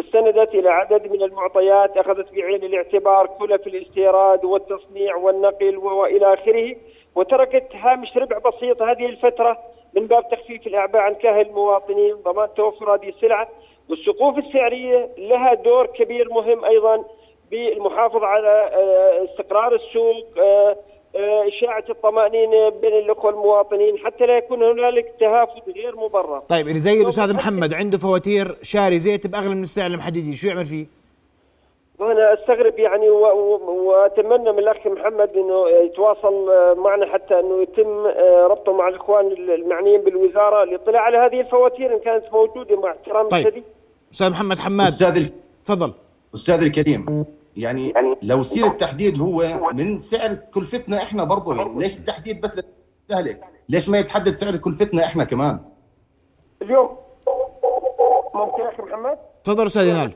استندت إلى عدد من المعطيات أخذت بعين الاعتبار كلف الاستيراد والتصنيع والنقل وإلى آخره وتركت هامش ربح بسيط هذه الفترة من باب تخفيف الأعباء عن كاهل المواطنين ضمان توفر هذه السلعة والسقوف السعرية لها دور كبير مهم أيضا بالمحافظة على آه، استقرار السوق آه، إشاعة الطمأنينة بين الأخوة المواطنين حتى لا يكون هنالك تهافت غير مبرر. طيب اللي زي الأستاذ محمد عنده فواتير شاري زيت بأغلى من السعر المحددين شو يعمل فيه؟ وأنا أستغرب يعني وأتمنى من الأخ محمد إنه يتواصل معنا حتى إنه يتم آه، ربطه مع الإخوان المعنيين بالوزارة للاطلاع على هذه الفواتير إن كانت موجودة مع احترامي طيب. الشديد أستاذ محمد حماد. أستاذ تفضل. أستاذ الكريم. يعني لو يصير التحديد هو من سعر كلفتنا إحنا برضه يعني ليش التحديد بس للمستهلك؟ ليش ما يتحدد سعر كلفتنا إحنا كمان؟ اليوم ممكن أخي محمد تفضل أستاذ ينال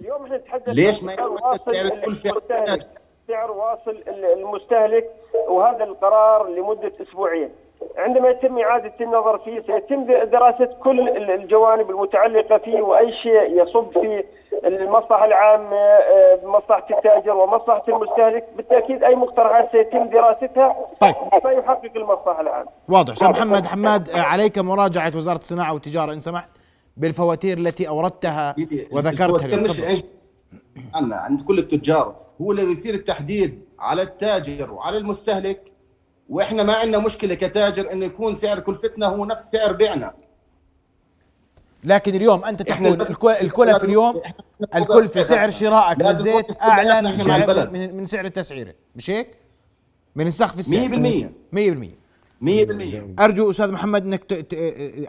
اليوم إحنا نتحدث ليش ما يتحدد سعر؟ للمستهلك سعر واصل المستهلك وهذا القرار لمدة أسبوعين عندما يتم إعادة النظر فيه سيتم دراسة كل الجوانب المتعلقة فيه وأي شيء يصب في المصلحة العامة آه، مصلحة التاجر ومصلحة المستهلك بالتأكيد أي مقترحات سيتم دراستها طيب. فيحقق المصلحة العامة. واضح. أستاذ محمد حماد آه، عليك مراجعة وزارة الصناعة والتجارة إن سمحت بالفواتير التي أوردتها وذكرتها. مش عند كل التجار هو لو يصير التحديد على التاجر وعلى المستهلك. وإحنا ما عندنا مشكلة كتاجر إنه يكون سعر كلفتنا هو نفس سعر بيعنا. لكن اليوم أنت تقول الكلف اليوم الكلفه سعر شرائك للزيت أعلى من سعر. من, من سعر التسعيره مش هيك؟ من السقف السعر. 100% 100% 100% أرجو أستاذ محمد إنك ت... ت...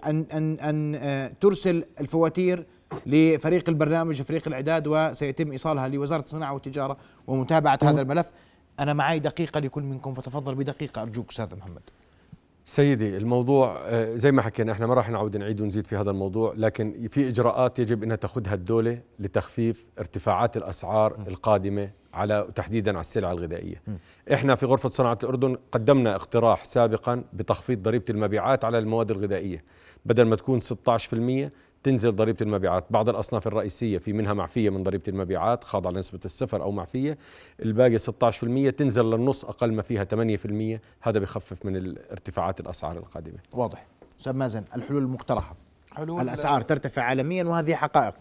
ان ان أن آه، ترسل الفواتير لفريق البرنامج فريق الإعداد وسيتم إيصالها لوزارة الصناعة والتجارة ومتابعة هذا الملف. أنا معي دقيقة لكل منكم فتفضل بدقيقة أرجوك أستاذ محمد. سيدي الموضوع آه، زي ما حكينا إحنا ما راح نعود نعيد ونزيد في هذا الموضوع لكن في إجراءات يجب إنها تأخذها الدولة لتخفيف ارتفاعات الأسعار القادمة على تحديدا على السلع الغذائية. إحنا في غرفة صناعة الأردن قدمنا اقتراح سابقا بتخفيض ضريبة المبيعات على المواد الغذائية. بدل ما تكون 16% تنزل ضريبة المبيعات، بعض الأصناف الرئيسية في منها معفية من ضريبة المبيعات خاضعه لنسبه الصفر أو معفية، الباقي 16% تنزل للنص أقل ما فيها 8% هذا بخفف من ارتفاعات الأسعار القادمة. واضح. أستاذ مازن الحلول المقترحه حلول الأسعار ترتفع عالميا وهذه حقائق.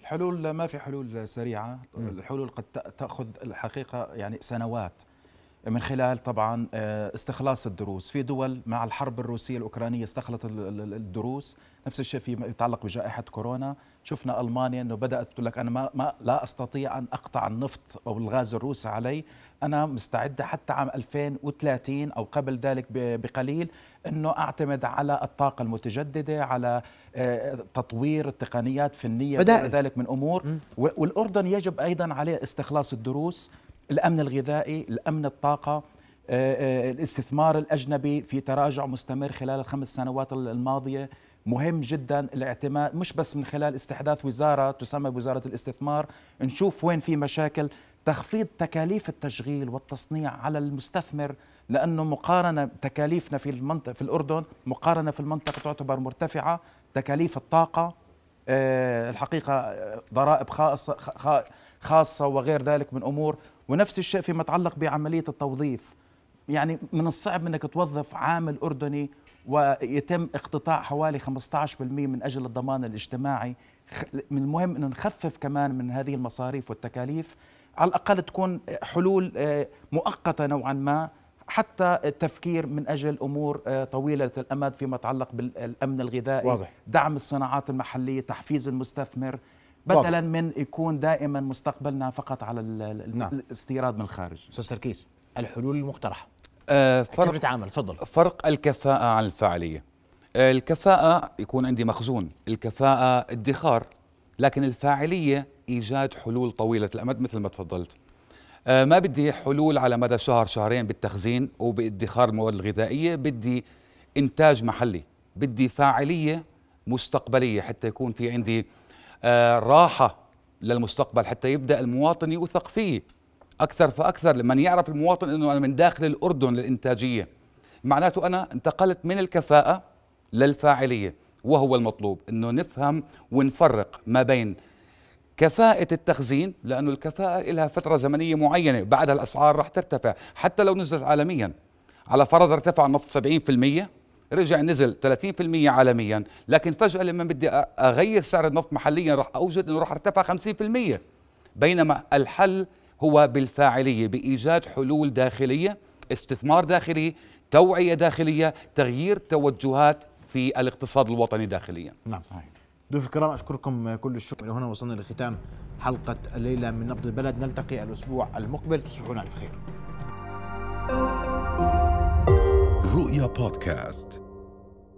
الحلول ما في حلول سريعة. الحلول قد تأ- تأخذ الحقيقة يعني سنوات. من خلال طبعا آه، استخلاص الدروس. في دول مع الحرب الروسية الأوكرانية ال- الدروس. نفس الشيء فيما يتعلق بجائحة كورونا. شفنا ألمانيا أنه بدأت تقول لك أنا ما, ما لا أستطيع أن أقطع النفط أو الغاز الروسي علي. أنا مستعدة حتى عام 2030 أو قبل ذلك بقليل أنه أعتمد على الطاقة المتجددة على آه، تطوير التقنيات فنية بدائل. وغير ذلك من أمور. والأردن يجب أيضا عليه استخلاص الدروس. الأمن الغذائي الأمن الطاقة آه، آه، الاستثمار الأجنبي في تراجع مستمر خلال الخمس سنوات الماضية. مهم جدا الاعتماد مش بس من خلال استحداث وزارة تسمى بوزارة الاستثمار. نشوف وين في مشاكل. تخفيض تكاليف التشغيل والتصنيع على المستثمر لأنه مقارنة تكاليفنا في المنطقة في الأردن مقارنة في المنطقة تعتبر مرتفعة. تكاليف الطاقة آه، الحقيقة آه، ضرائب خاصة خ- خاصة وغير ذلك من أمور ونفس الشيء فيما يتعلق بعملية التوظيف يعني من الصعب أنك توظف عامل أردني ويتم اقتطاع حوالي 15% من أجل الضمان الاجتماعي من المهم أنه نخفف كمان من هذه المصاريف والتكاليف على الأقل تكون حلول آه، مؤقتة نوعا ما حتى التفكير من أجل أمور آه، طويلة الأمد فيما يتعلق بالأمن الغذائي واضح. دعم الصناعات المحلية تحفيز المستثمر. بدلا من يكون دائما مستقبلنا فقط على نعم. الاستيراد من الخارج. أستاذ سركيس الحلول المقترحه آه، كيف فرق نتعامل؟ تفضل. فرق الكفاءة عن الفاعلية. آه، الكفاءة يكون عندي مخزون الكفاءة ادخار لكن الفاعلية إيجاد حلول طويلة. الأمد مثل ما تفضلت. آه، ما بدي حلول على مدى شهر شهرين بالتخزين وبادخار المواد الغذائية بدي إنتاج محلي بدي فاعلية مستقبلية حتى يكون في عندي آه، راحة للمستقبل حتى يبدأ المواطن يوثق فيه. أكثر فأكثر لمن يعرف المواطن أنه أنا من داخل الأردن للإنتاجية. معناته أنا انتقلت من الكفاءة للفاعلية وهو المطلوب أنه نفهم ونفرق ما بين كفاءة التخزين لأنه الكفاءة لها فترة زمنية معينة بعدها الأسعار راح ترتفع حتى لو نزلت عالميا. على فرض ارتفع النفط 70% رجع نزل 30% عالميا. لكن فجأة لما بدي أغير سعر النفط محليا راح أوجد أنه راح ارتفع 50% بينما الحل هو بالفاعلية بإيجاد حلول داخلية استثمار داخلي توعية داخلية تغيير توجهات في الاقتصاد الوطني داخليا. نعم. صحيح. ضيوف الكرام أشكركم كل الشكر. هنا وصلنا لختام حلقة الليلة من نبض البلد. نلتقي الأسبوع المقبل. تصبحون على خير. رؤيا بودكاست.